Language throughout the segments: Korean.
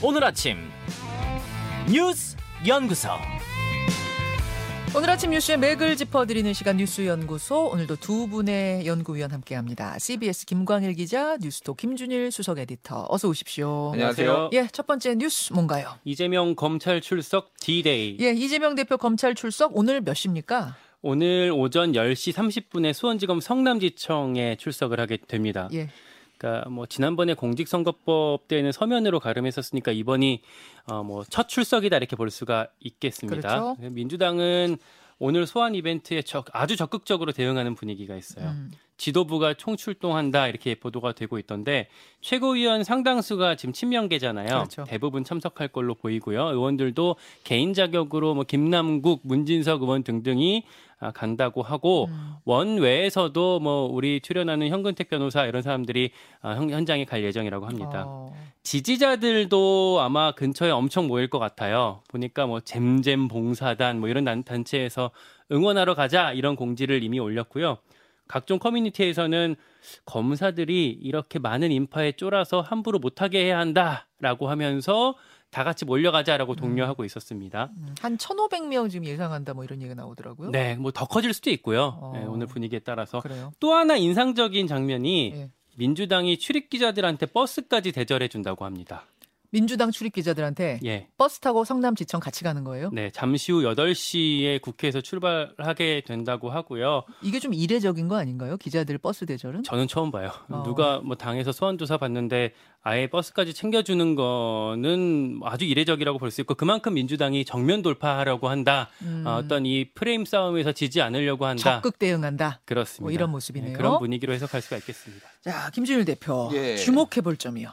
오늘 아침 뉴스 연구소 오늘 아침 뉴스의 맥을 짚어드리는 시간 뉴스 연구소 오늘도 두 분의 연구위원 함께합니다. CBS 김광일 기자, 뉴스토 김준일 수석 에디터 어서 오십시오. 안녕하세요. 예, 첫 번째 뉴스 뭔가요? 이재명 검찰 출석 D-Day. 예, 이재명 대표 검찰 출석 오늘 몇 시입니까? 오늘 오전 10시 30분에 수원지검 성남지청에 출석을 하게 됩니다. 예. 그러니까 뭐 지난번에 공직선거법 때는 서면으로 가름했었으니까 이번이 어 뭐 첫 출석이다 이렇게 볼 수가 있겠습니다. 그렇죠. 민주당은 오늘 소환 이벤트에 적, 아주 적극적으로 대응하는 분위기가 있어요. 음. 지도부가 총출동한다 이렇게 보도가 되고 있던데 최고위원 상당수가 지금 친명계잖아요. 그렇죠. 대부분 참석할 걸로 보이고요. 의원들도 개인 자격으로 뭐 김남국, 문진석 의원 등등이 아, 간다고 하고 음. 원외에서도 뭐 우리 출연하는 현근택 변호사 이런 사람들이 아, 현- 현장에 갈 예정이라고 합니다. 어, 지지자들도 아마 근처에 엄청 모일 것 같아요. 보니까 뭐 잼잼 봉사단 뭐 이런 단- 단체에서 응원하러 가자 이런 공지를 이미 올렸고요. 각종 커뮤니티에서는 검사들이 이렇게 많은 인파에 쫄아서 함부로 못하게 해야 한다라고 하면서 다 같이 몰려가자라고 독려하고 있었습니다. 음, 한 1,500명 지금 예상한다 뭐 이런 얘기가 나오더라고요. 네, 뭐 더 커질 수도 있고요. 어. 네, 오늘 분위기에 따라서 그래요. 또 하나 인상적인 장면이 예. 민주당이 출입 기자들한테 버스까지 대절해 준다고 합니다. 민주당 출입 기자들한테 예. 버스 타고 성남지청 같이 가는 거예요? 네, 잠시 후 8시에 국회에서 출발하게 된다고 하고요. 이게 좀 이례적인 거 아닌가요? 기자들 버스 대절은? 저는 처음 봐요. 어. 누가 뭐 당에서 소환조사 받는데 아예 버스까지 챙겨주는 거는 아주 이례적이라고 볼 수 있고 그만큼 민주당이 정면 돌파하려고 한다. 음, 어, 어떤 이 프레임 싸움에서 지지 않으려고 한다. 적극 대응한다. 그렇습니다. 뭐 이런 모습이네요. 네, 그런 분위기로 해석할 수가 있겠습니다. 자, 김준일 대표 예. 주목해 볼 점이요.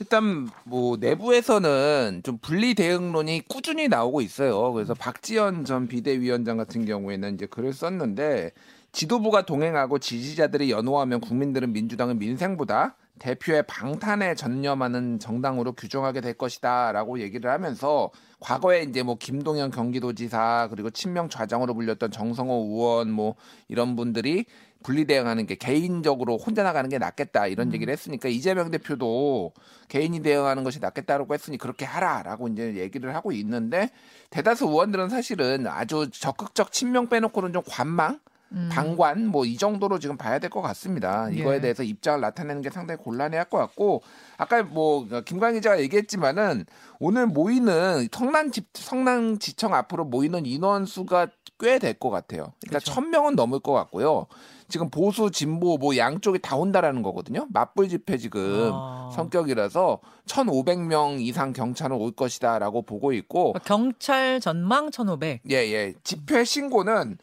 일단 뭐 내부에서는 좀 분리 대응론이 꾸준히 나오고 있어요. 그래서 박지원 전 비대위원장 같은 경우에는 이제 글을 썼는데 지도부가 동행하고 지지자들이 연호하면 국민들은 민주당은 민생보다 대표의 방탄에 전념하는 정당으로 규정하게 될 것이다라고 얘기를 하면서 과거에 이제 뭐 김동연 경기도지사 그리고 친명 좌장으로 불렸던 정성호 의원 뭐 이런 분들이 분리 대응하는 게 개인적으로 혼자 나가는 게 낫겠다 이런 얘기를 했으니까 이재명 대표도 개인이 대응하는 것이 낫겠다라고 했으니 그렇게 하라라고 이제 얘기를 하고 있는데 대다수 의원들은 사실은 아주 적극적 친명 빼놓고는 좀 관망 음. 방관 뭐 이 정도로 지금 봐야 될 것 같습니다. 이거에 예. 대해서 입장을 나타내는 게 상당히 곤란해할 것 같고 아까 뭐 김광 기자가 얘기했지만은 오늘 모이는 성남 집 성남지청 앞으로 모이는 인원 수가 꽤 될 것 같아요. 그러니까 그렇죠. 천 명은 넘을 것 같고요. 지금 보수 진보 뭐 양쪽이 다 온다라는 거거든요. 맞불 집회 지금 아. 성격이라서 1,500명 이상 경찰은 올 것이다라고 보고 있고 경찰 전망 1,500. 예, 예. 집회 신고는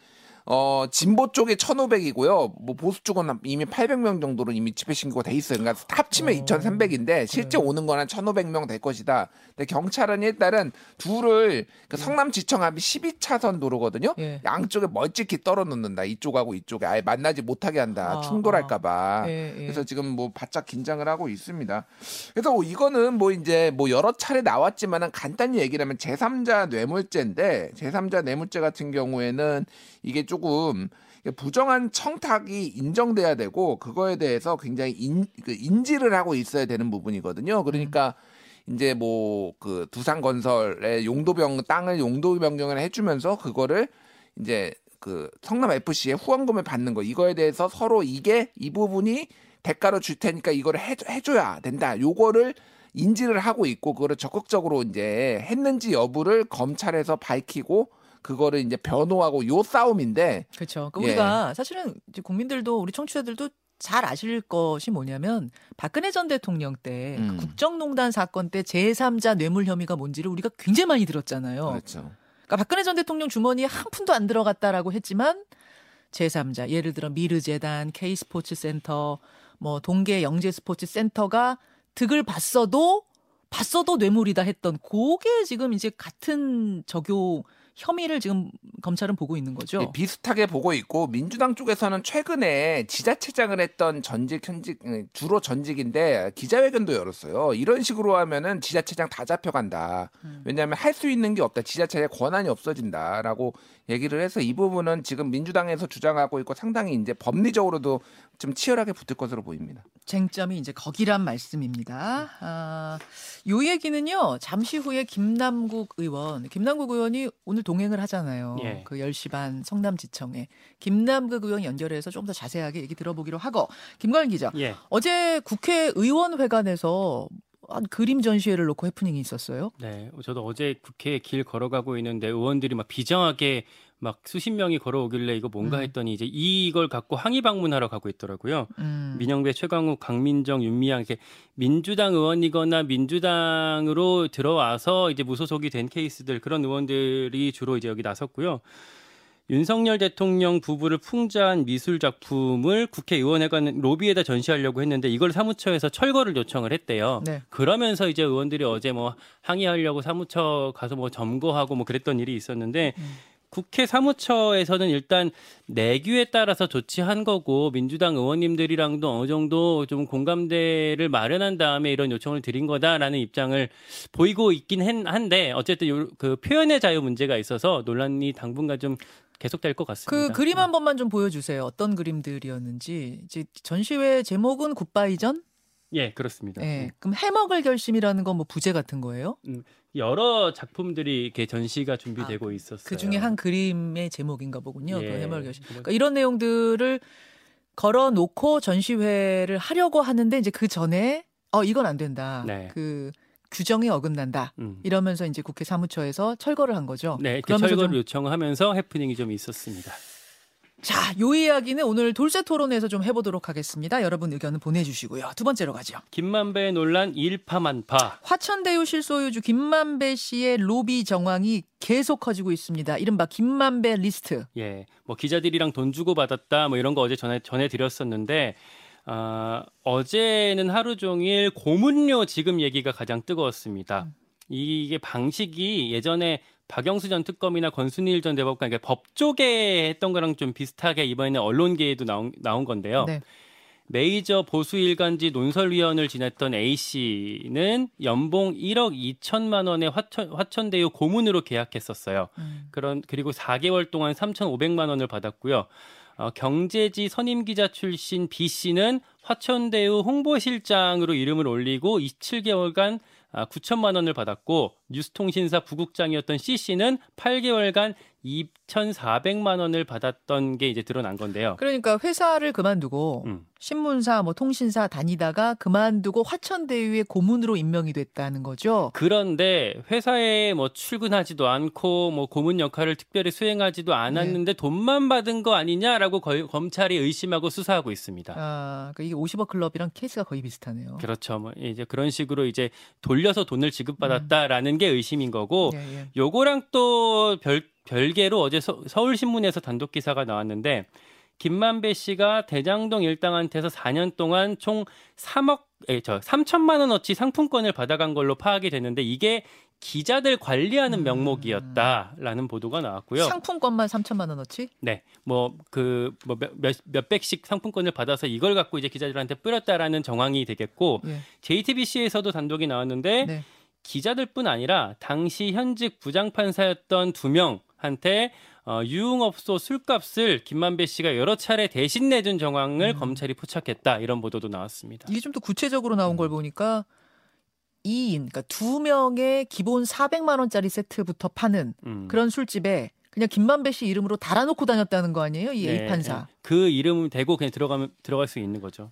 어, 진보 쪽에 1,500이고요. 뭐 보수 쪽은 이미 800명 정도로 이미 집회 신고가 돼 있어요. 그러니까 합치면 어, 2,300인데 실제 그래요? 오는 건한 1,500명 될 것이다. 근데 경찰은 일단은 둘을 그 성남지청 앞이 12차선 도로거든요. 예. 양쪽에 멀찍이 떨어 놓는다. 이쪽하고 이쪽에 아예 만나지 못하게 한다. 아, 충돌할까 봐. 예, 예. 그래서 지금 뭐 바짝 긴장을 하고 있습니다. 그래서 뭐 이거는 뭐 이제 뭐 여러 차례 나왔지만은 간단히 얘기를 하면 제3자 뇌물죄인데 제3자 뇌물죄 같은 경우에는 이게 조금 부정한 청탁이 인정돼야 되고 그거에 대해서 굉장히 인, 그 인지를 하고 있어야 되는 부분이거든요. 그러니까 이제 뭐 그 두산 건설의 용도변 땅을 용도 변경을 해주면서 그거를 이제 그 성남 FC의 후원금을 받는 거 이거에 대해서 서로 이게 이 부분이 대가로 줄 테니까 이거를 해, 해줘야 된다. 요거를 인지를 하고 있고 그거를 적극적으로 이제 했는지 여부를 검찰에서 밝히고 그거를 이제 변호하고 요 싸움인데 그렇죠. 예. 우리가 사실은 이제 국민들도 우리 청취자들도 잘 아실 것이 뭐냐면 박근혜 전 대통령 때그 음. 국정농단 사건 때 제3자 뇌물 혐의가 뭔지를 우리가 굉장히 많이 들었잖아요. 그렇죠. 그러니까 박근혜 전 대통령 주머니에 한 푼도 안 들어갔다라고 했지만 제3자 예를 들어 미르재단, K스포츠센터, 뭐 동계 영재스포츠센터가 득을 봤어도 봤어도 뇌물이다 했던 그게 지금 이제 같은 적용 혐의를 지금 검찰은 보고 있는 거죠. 예, 비슷하게 보고 있고 민주당 쪽에서는 최근에 지자체장을 했던 전직 현직 음, 주로 전직인데 기자회견도 열었어요. 이런 식으로 하면은 지자체장 다 잡혀간다. 음. 왜냐하면 할 수 있는 게 없다. 지자체의 권한이 없어진다라고 얘기를 해서 이 부분은 지금 민주당에서 주장하고 있고 상당히 이제 법리적으로도 좀 치열하게 붙을 것으로 보입니다. 쟁점이 이제 거기란 말씀입니다. 아, 요 얘기는요, 잠시 후에 김남국 의원, 김남국 의원이 오늘 동행을 하잖아요. 예. 그 10시 반 성남지청에. 김남국 의원 연결해서 좀 더 자세하게 얘기 들어보기로 하고, 김광일 기자. 예. 어제 국회의원회관에서 한 그림 전시회를 놓고 해프닝이 있었어요. 네, 저도 어제 국회에 길 걸어가고 있는데 의원들이 막 비장하게 막 수십 명이 걸어오길래 이거 뭔가 음. 했더니 이제 이걸 갖고 항의 방문하러 가고 있더라고요. 음. 민영배, 최강욱, 강민정, 윤미향 이렇게 민주당 의원이거나 민주당으로 들어와서 이제 무소속이 된 케이스들 그런 의원들이 주로 이제 여기 나섰고요. 윤석열 대통령 부부를 풍자한 미술 작품을 국회의원회관 로비에다 전시하려고 했는데 이걸 사무처에서 철거를 요청을 했대요. 네. 그러면서 이제 의원들이 어제 뭐 항의하려고 사무처 가서 뭐 점거하고 뭐 그랬던 일이 있었는데 음. 국회 사무처에서는 일단 내규에 따라서 조치한 거고 민주당 의원님들이랑도 어느 정도 좀 공감대를 마련한 다음에 이런 요청을 드린 거다라는 입장을 보이고 있긴 한- 한데 어쨌든 요, 그 표현의 자유 문제가 있어서 논란이 당분간 좀 계속될 것 같습니다. 그 그림 한 번만 좀 보여주세요. 어떤 그림들이었는지. 이제 전시회 제목은 굿바이전? 예, 그렇습니다. 예. 그럼 해먹을 결심이라는 건 뭐 부제 같은 거예요? 여러 작품들이 이렇게 전시가 준비되고 있었어요. 그 중에 한 그림의 제목인가 보군요. 예. 그 해먹을 결심. 그러니까 이런 내용들을 걸어놓고 전시회를 하려고 하는데 이제 그 전에 어 이건 안 된다. 네. 그 규정에 어긋난다. 음. 이러면서 이제 국회 사무처에서 철거를 한 거죠. 네, 그러면서 철거를 좀- 요청하면서 해프닝이 좀 있었습니다. 자, 요 이야기는 오늘 돌쇠 토론에서 좀 해보도록 하겠습니다. 여러분 의견은 보내주시고요. 두 번째로 가죠. 김만배 논란 일파만파. 화천대유 실소유주 김만배 씨의 로비 정황이 계속 커지고 있습니다. 이른바 김만배 리스트. 예, 뭐 기자들이랑 돈 주고 받았다 뭐 이런 거 어제 전해 전해 드렸었는데 아, 어제는 하루 종일 고문료 지급 얘기가 가장 뜨거웠습니다. 이게 방식이 예전에 박영수 전 특검이나 권순일 전 대법관 그러니까 법조계 했던 거랑 좀 비슷하게 이번에는 언론계에도 나온 나온 건데요. 네. 메이저 보수 일간지 논설위원을 지냈던 A 씨는 연봉 1억 2천만 원의 화천, 화천대유 고문으로 계약했었어요. 음. 그런 그리고 4개월 동안 3,500만 원을 받았고요. 어, 경제지 선임 기자 출신 B 씨는 화천대유 홍보실장으로 이름을 올리고 27개월간 아, 9천만 원을 받았고 뉴스통신사 부국장이었던 C 씨는 8개월간 2,400만 원을 받았던 게 이제 드러난 건데요. 그러니까 회사를 그만두고 음. 신문사 뭐 통신사 다니다가 그만두고 화천대유의 고문으로 임명이 됐다는 거죠. 그런데 회사에 뭐 출근하지도 않고 뭐 고문 역할을 특별히 수행하지도 않았는데 돈만 받은 거 아니냐라고 거- 검찰이 의심하고 수사하고 있습니다. 아, 그러니까 이게 50억 클럽이랑 케이스가 거의 비슷하네요. 그렇죠. 뭐 이제 그런 식으로 이제 돌려서 돈을 지급받았다라는 게 의심인 거고 예, 예. 요거랑 또 별, 별개로 어제 서, 서울신문에서 단독 기사가 나왔는데 김만배 씨가 대장동 일당한테서 4년 동안 총 3억 에, 저 3천만 원어치 상품권을 받아간 걸로 파악이 됐는데 이게 기자들 관리하는 음. 명목이었다라는 보도가 나왔고요. 상품권만 3천만 원어치? 네, 뭐 그뭐몇 몇백씩 상품권을 받아서 이걸 갖고 이제 기자들한테 뿌렸다라는 정황이 되겠고 예. JTBC에서도 단독이 나왔는데 네. 기자들뿐 아니라 당시 현직 부장판사였던 두 명 한테 어, 유흥업소 술값을 김만배 씨가 여러 차례 대신 내준 정황을 음. 검찰이 포착했다 이런 보도도 나왔습니다. 이게 좀 더 구체적으로 나온 걸 보니까 2인, 그러니까 두 명의 기본 400만 원짜리 세트부터 파는 음. 그런 술집에 그냥 김만배 씨 이름으로 달아놓고 다녔다는 거 아니에요? 이 네, A 판사. 네. 그 이름 대고 그냥 들어가면 들어갈 수 있는 거죠.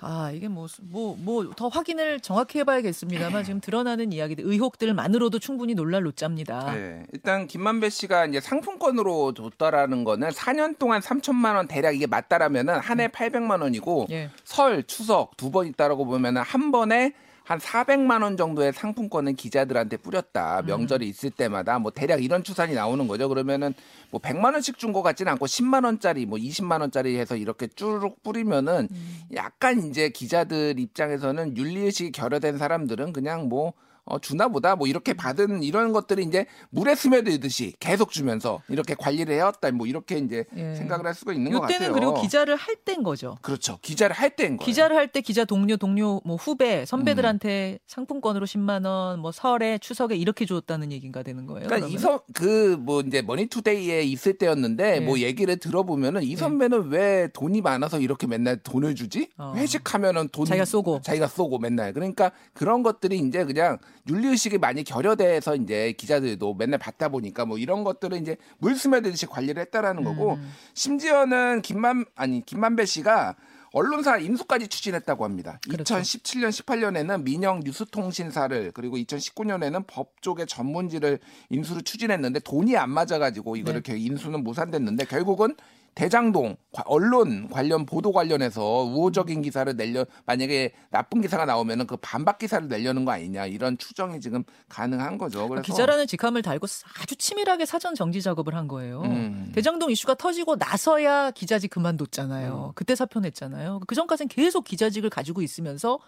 아 이게 뭐 뭐 뭐 더 확인을 정확히 해봐야겠습니다만 지금 드러나는 이야기들 의혹들만으로도 충분히 놀랄 노짜입니다. 네. 일단 김만배 씨가 이제 상품권으로 줬다라는 거는 4년 동안 3천만 원 대략 이게 맞다라면은 한 해 800만 원이고 예. 설, 추석 두 번 있다라고 보면은 한 번에 한 400만 원 정도의 상품권을 기자들한테 뿌렸다. 명절이 있을 때마다 뭐 대략 이런 추산이 나오는 거죠. 그러면은 뭐 100만 원씩 준 것 같지는 않고 10만 원짜리 뭐 20만 원짜리 해서 이렇게 쭈룩 뿌리면은 약간 이제 기자들 입장에서는 윤리의식이 결여된 사람들은 그냥 뭐 어, 주나 보다 뭐 이렇게 받은 이런 것들이 이제 물에 스며들듯이 계속 주면서 이렇게 관리를 해왔다 뭐 이렇게 이제 예. 생각을 할 수가 있는 것 같아요. 이때는 그리고 기자를 할 때인 거죠. 그렇죠. 기자를 할 때인 거예요. 기자를 할 때 기자 동료 동료 뭐 후배 선배들한테 상품권으로 10만 원 뭐 설에 추석에 이렇게 줬다는 얘기가 되는 거예요. 그러니까? 이선 그뭐 이제 머니투데이에 있을 때였는데 네. 뭐 얘기를 들어보면은 이 선배는 왜 돈이 많아서 이렇게 맨날 돈을 주지? 어. 회식하면은 돈 자기가 쏘고. 자기가 쏘고 맨날 그러니까 그런 것들이 이제 그냥 윤리 의식이 많이 결여돼서 이제 기자들도 맨날 받다 보니까 뭐 이런 것들을 이제 물 스며들듯이 관리를 했다라는 거고 음. 심지어는 김만 아니 김만배 씨가 언론사 인수까지 추진했다고 합니다. 그렇죠. 2017년, 18년에는 민영 뉴스통신사를 그리고 2019년에는 법조계 전문지를 인수를 추진했는데 돈이 안 맞아가지고 이거를 네. 게 인수는 무산됐는데 결국은 대장동 과- 언론 관련 보도 관련해서 우호적인 기사를 내려 만약에 나쁜 기사가 나오면은 그 반박 기사를 내려는 거 아니냐 이런 추정이 지금 가능한 거죠. 그래서 기자라는 직함을 달고 아주 치밀하게 사전 정지 작업을 한 거예요. 음. 대장동 이슈가 터지고 나서야 기자직 그만뒀잖아요. 그때 사표 냈잖아요. 그 전까지는 계속 기자직을 가지고 있으면서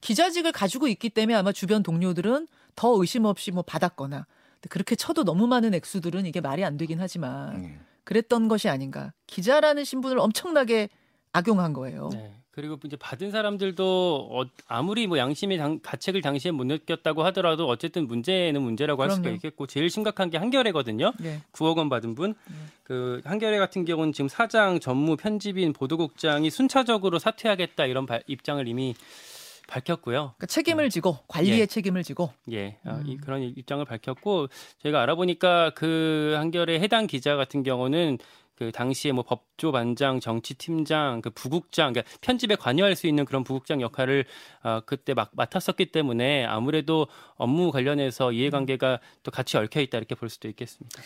기자직을 가지고 있기 때문에 아마 주변 동료들은 더 의심 없이 뭐 받았거나 그렇게 쳐도 너무 많은 액수들은 이게 말이 안 되긴 하지만 음. 그랬던 것이 아닌가. 기자라는 신분을 엄청나게 악용한 거예요. 네. 그리고 이제 받은 사람들도 어, 아무리 뭐 양심의 당- 가책을 당시에 못 느꼈다고 하더라도 어쨌든 문제는 문제라고 할 수가 그럼요. 있겠고 제일 심각한 게 한겨레거든요. 네. 9억 원 받은 분. 그 한겨레 같은 경우는 지금 사장, 전무, 편집인, 보도국장이 순차적으로 사퇴하겠다 이런 발- 입장을 이미 밝혔고요. 그러니까 책임을 지고 관리의 예. 책임을 지고 예, 아, 음. 이, 그런 입장을 밝혔고 제가 알아보니까 그 한겨레 해당 기자 같은 경우는 그 당시에 뭐 법조 반장, 정치팀장, 그 부국장, 그러니까 편집에 관여할 수 있는 그런 부국장 역할을 아, 그때 막 맡았었기 때문에 아무래도 업무 관련해서 이해관계가 또 같이 얽혀 있다 이렇게 볼 수도 있겠습니다.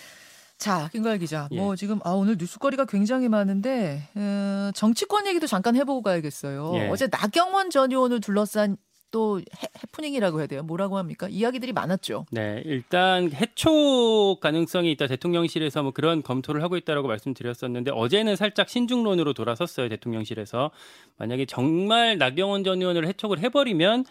자, 김가일 기자. 예. 뭐 지금 아 오늘 뉴스거리가 굉장히 많은데 어, 정치권 얘기도 잠깐 해보고 가야겠어요. 예. 어제 나경원 전 의원을 둘러싼 또 해, 해프닝이라고 해야 돼요. 뭐라고 합니까? 이야기들이 많았죠. 네, 일단 해촉 가능성이 있다 대통령실에서 뭐 그런 검토를 하고 있다라고 말씀드렸었는데 어제는 살짝 신중론으로 돌아섰어요 대통령실에서 만약에 정말 나경원 전 의원을 해촉을 해버리면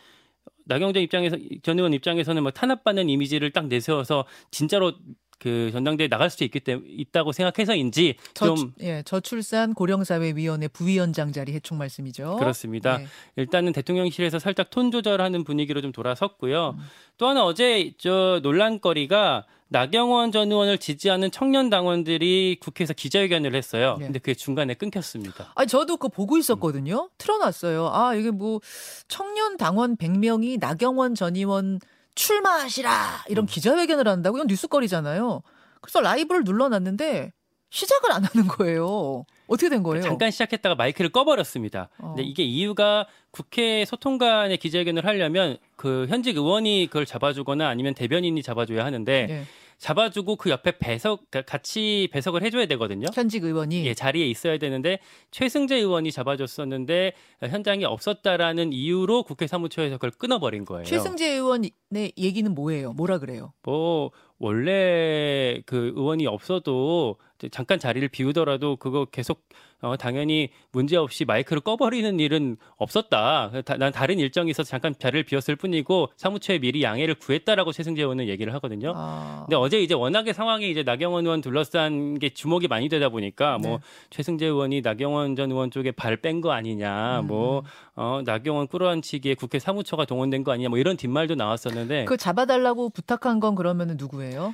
나경원 전 입장에서 전 의원 입장에서는 뭐 탄압받는 이미지를 딱 내세워서 진짜로 그 전당대회 나갈 수도 있기 때문에 있다고 생각해서인지 저, 좀 예, 저출산 고령사회위원회 부위원장 자리 해촉 말씀이죠. 그렇습니다. 네. 일단은 대통령실에서 살짝 톤 조절하는 분위기로 좀 돌아섰고요. 또 하나 어제 저 논란거리가 나경원 전 의원을 지지하는 청년 당원들이 국회에서 기자회견을 했어요. 네. 근데 그게 중간에 끊겼습니다. 아니 저도 그거 보고 있었거든요. 틀어놨어요. 아 이게 뭐 청년 당원 100명이 나경원 전 의원 출마하시라 이런 음. 기자회견을 한다고 이건 뉴스거리잖아요. 그래서 라이브를 눌러놨는데 시작을 안 하는 거예요. 어떻게 된 거예요? 잠깐 시작했다가 마이크를 꺼버렸습니다. 어. 근데 이게 이유가 국회 소통관의 기자회견을 하려면 그 현직 의원이 그걸 잡아주거나 아니면 대변인이 잡아줘야 하는데 예, 잡아주고 그 옆에 배석 그러니까 같이 배석을 해줘야 되거든요. 현직 의원이 예, 자리에 있어야 되는데 최승재 의원이 잡아줬었는데 현장에 없었다라는 이유로 국회 사무처에서 그걸 끊어버린 거예요. 최승재 의원 의 얘기는 뭐예요? 뭐라 그래요? 뭐 원래 그 의원이 없어도 잠깐 자리를 비우더라도 그거 계속 어, 당연히 문제 없이 마이크를 꺼버리는 일은 없었다. 다- 난 다른 일정이 있어서 잠깐 자리를 비웠을 뿐이고 사무처에 미리 양해를 구했다라고 최승재 의원은 얘기를 하거든요. 아, 근데 어제 이제 워낙에 상황이 이제 나경원 의원 둘러싼 게 주목이 많이 되다 보니까 뭐 네. 최승재 의원이 나경원 전 의원 쪽에 발 뺀 거 아니냐, 음. 뭐 어, 나경원 끌어안치기에 국회 사무처가 동원된 거 아니냐, 뭐 이런 뒷말도 나왔었는데 그 잡아달라고 부탁한 건 그러면 누구예요?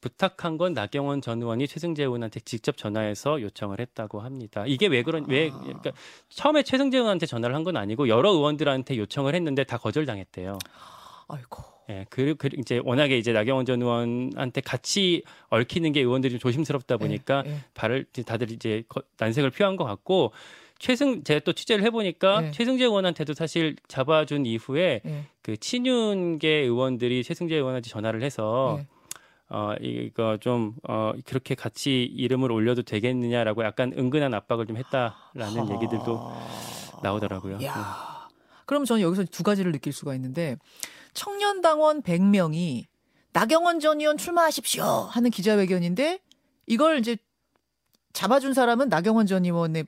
부탁한 건 나경원 전 의원이 최승재 의원한테 직접 전화해서 요청을 했다고 합니다. 이게 왜 그런 왜 아. 그러니까 처음에 최승재 의원한테 전화를 한 건 아니고 여러 의원들한테 요청을 했는데 다 거절당했대요. 아이고. 예, 그, 그 이제 워낙에 이제 나경원 전 의원한테 같이 얽히는 게 의원들이 좀 조심스럽다 보니까 예, 예. 발을 다들 이제 거- 난색을 표한 것 같고 최승 제가 또 취재를 해보니까 네. 최승재 의원한테도 사실 잡아준 이후에 예, 그 친윤계 의원들이 최승재 의원한테 전화를 해서 예. 어 이거 좀 어 그렇게 같이 이름을 올려도 되겠느냐라고 약간 은근한 압박을 좀 했다라는 얘기들도 나오더라고요. 네. 야. 그럼 저는 여기서 두 가지를 느낄 수가 있는데 청년 당원 100명이 나경원 전 의원 출마하십시오 하는 기자회견인데 이걸 이제 잡아준 사람은 나경원 전 의원이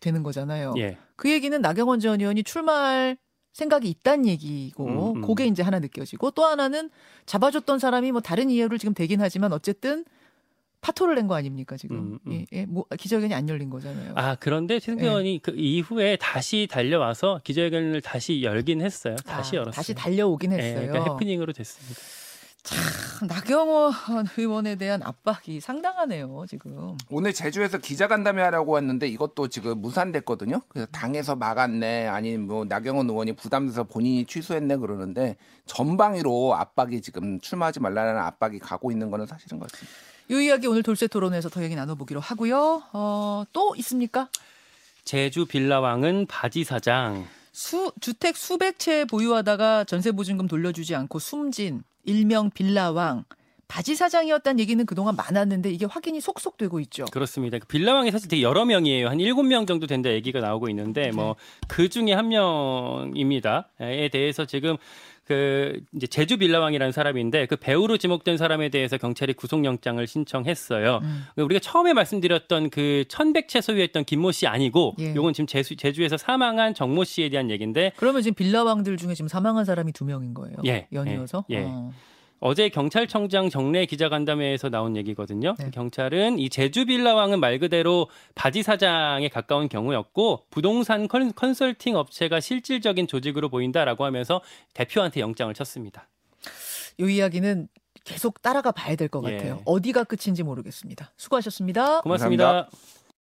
되는 거잖아요. 예. 그 얘기는 나경원 전 의원이 출마할 생각이 있다는 얘기고 음, 음. 그게 이제 하나 느껴지고 또 하나는 잡아줬던 사람이 뭐 다른 이유를 지금 대긴 하지만 어쨌든 파토를 낸 거 아닙니까 지금 음, 음. 예, 예, 뭐 기자회견이 안 열린 거잖아요. 아 그런데 최승규 네. 의원이 그 이후에 다시 달려와서 기자회견을 다시 열긴 했어요. 다시 아, 열었어요. 다시 달려오긴 네, 했어요. 그러니까 해프닝으로 됐습니다. 참 나경원 의원에 대한 압박이 상당하네요 지금. 오늘 제주에서 기자간담회 하라고 했는데 이것도 지금 무산됐거든요. 그래서 당에서 막았네, 아니면 뭐 나경원 의원이 부담돼서 본인이 취소했네 그러는데 전방위로 압박이 지금 출마하지 말라는 압박이 가고 있는 거는 사실인 것 같습니다. 이 이야기 오늘 돌쇠 토론에서 더 얘기 나눠보기로 하고요. 어, 또 있습니까? 제주 빌라왕은 바지 사장. 수, 주택 수백 채 보유하다가 전세 보증금 돌려주지 않고 숨진 일명 빌라왕 바지 사장이었다는 얘기는 그동안 많았는데 이게 확인이 속속 되고 있죠. 그렇습니다. 그 빌라왕이 사실 되게 여러 명이에요. 한 일곱 명 정도 된다 얘기가 나오고 있는데 뭐 그 중에 한 명입니다.에 대해서 지금 그 이제 제주 빌라왕이라는 사람인데 그 배우로 지목된 사람에 대해서 경찰이 구속영장을 신청했어요. 음. 우리가 처음에 말씀드렸던 그 천백채 소유했던 김모 씨 아니고 예. 요건 지금 제주, 제주에서 사망한 정모 씨에 대한 얘기인데 그러면 지금 빌라왕들 중에 지금 사망한 사람이 두 명인 거예요. 예, 연이어서. 예, 예. 어. 어제 경찰청장 정례 기자간담회에서 나온 얘기거든요. 네. 경찰은 이 제주 빌라왕은 말 그대로 바지 사장에 가까운 경우였고 부동산 컨, 컨설팅 업체가 실질적인 조직으로 보인다라고 하면서 대표한테 영장을 쳤습니다. 이 이야기는 계속 따라가 봐야 될것 예. 같아요. 어디가 끝인지 모르겠습니다. 수고하셨습니다. 고맙습니다. 감사합니다.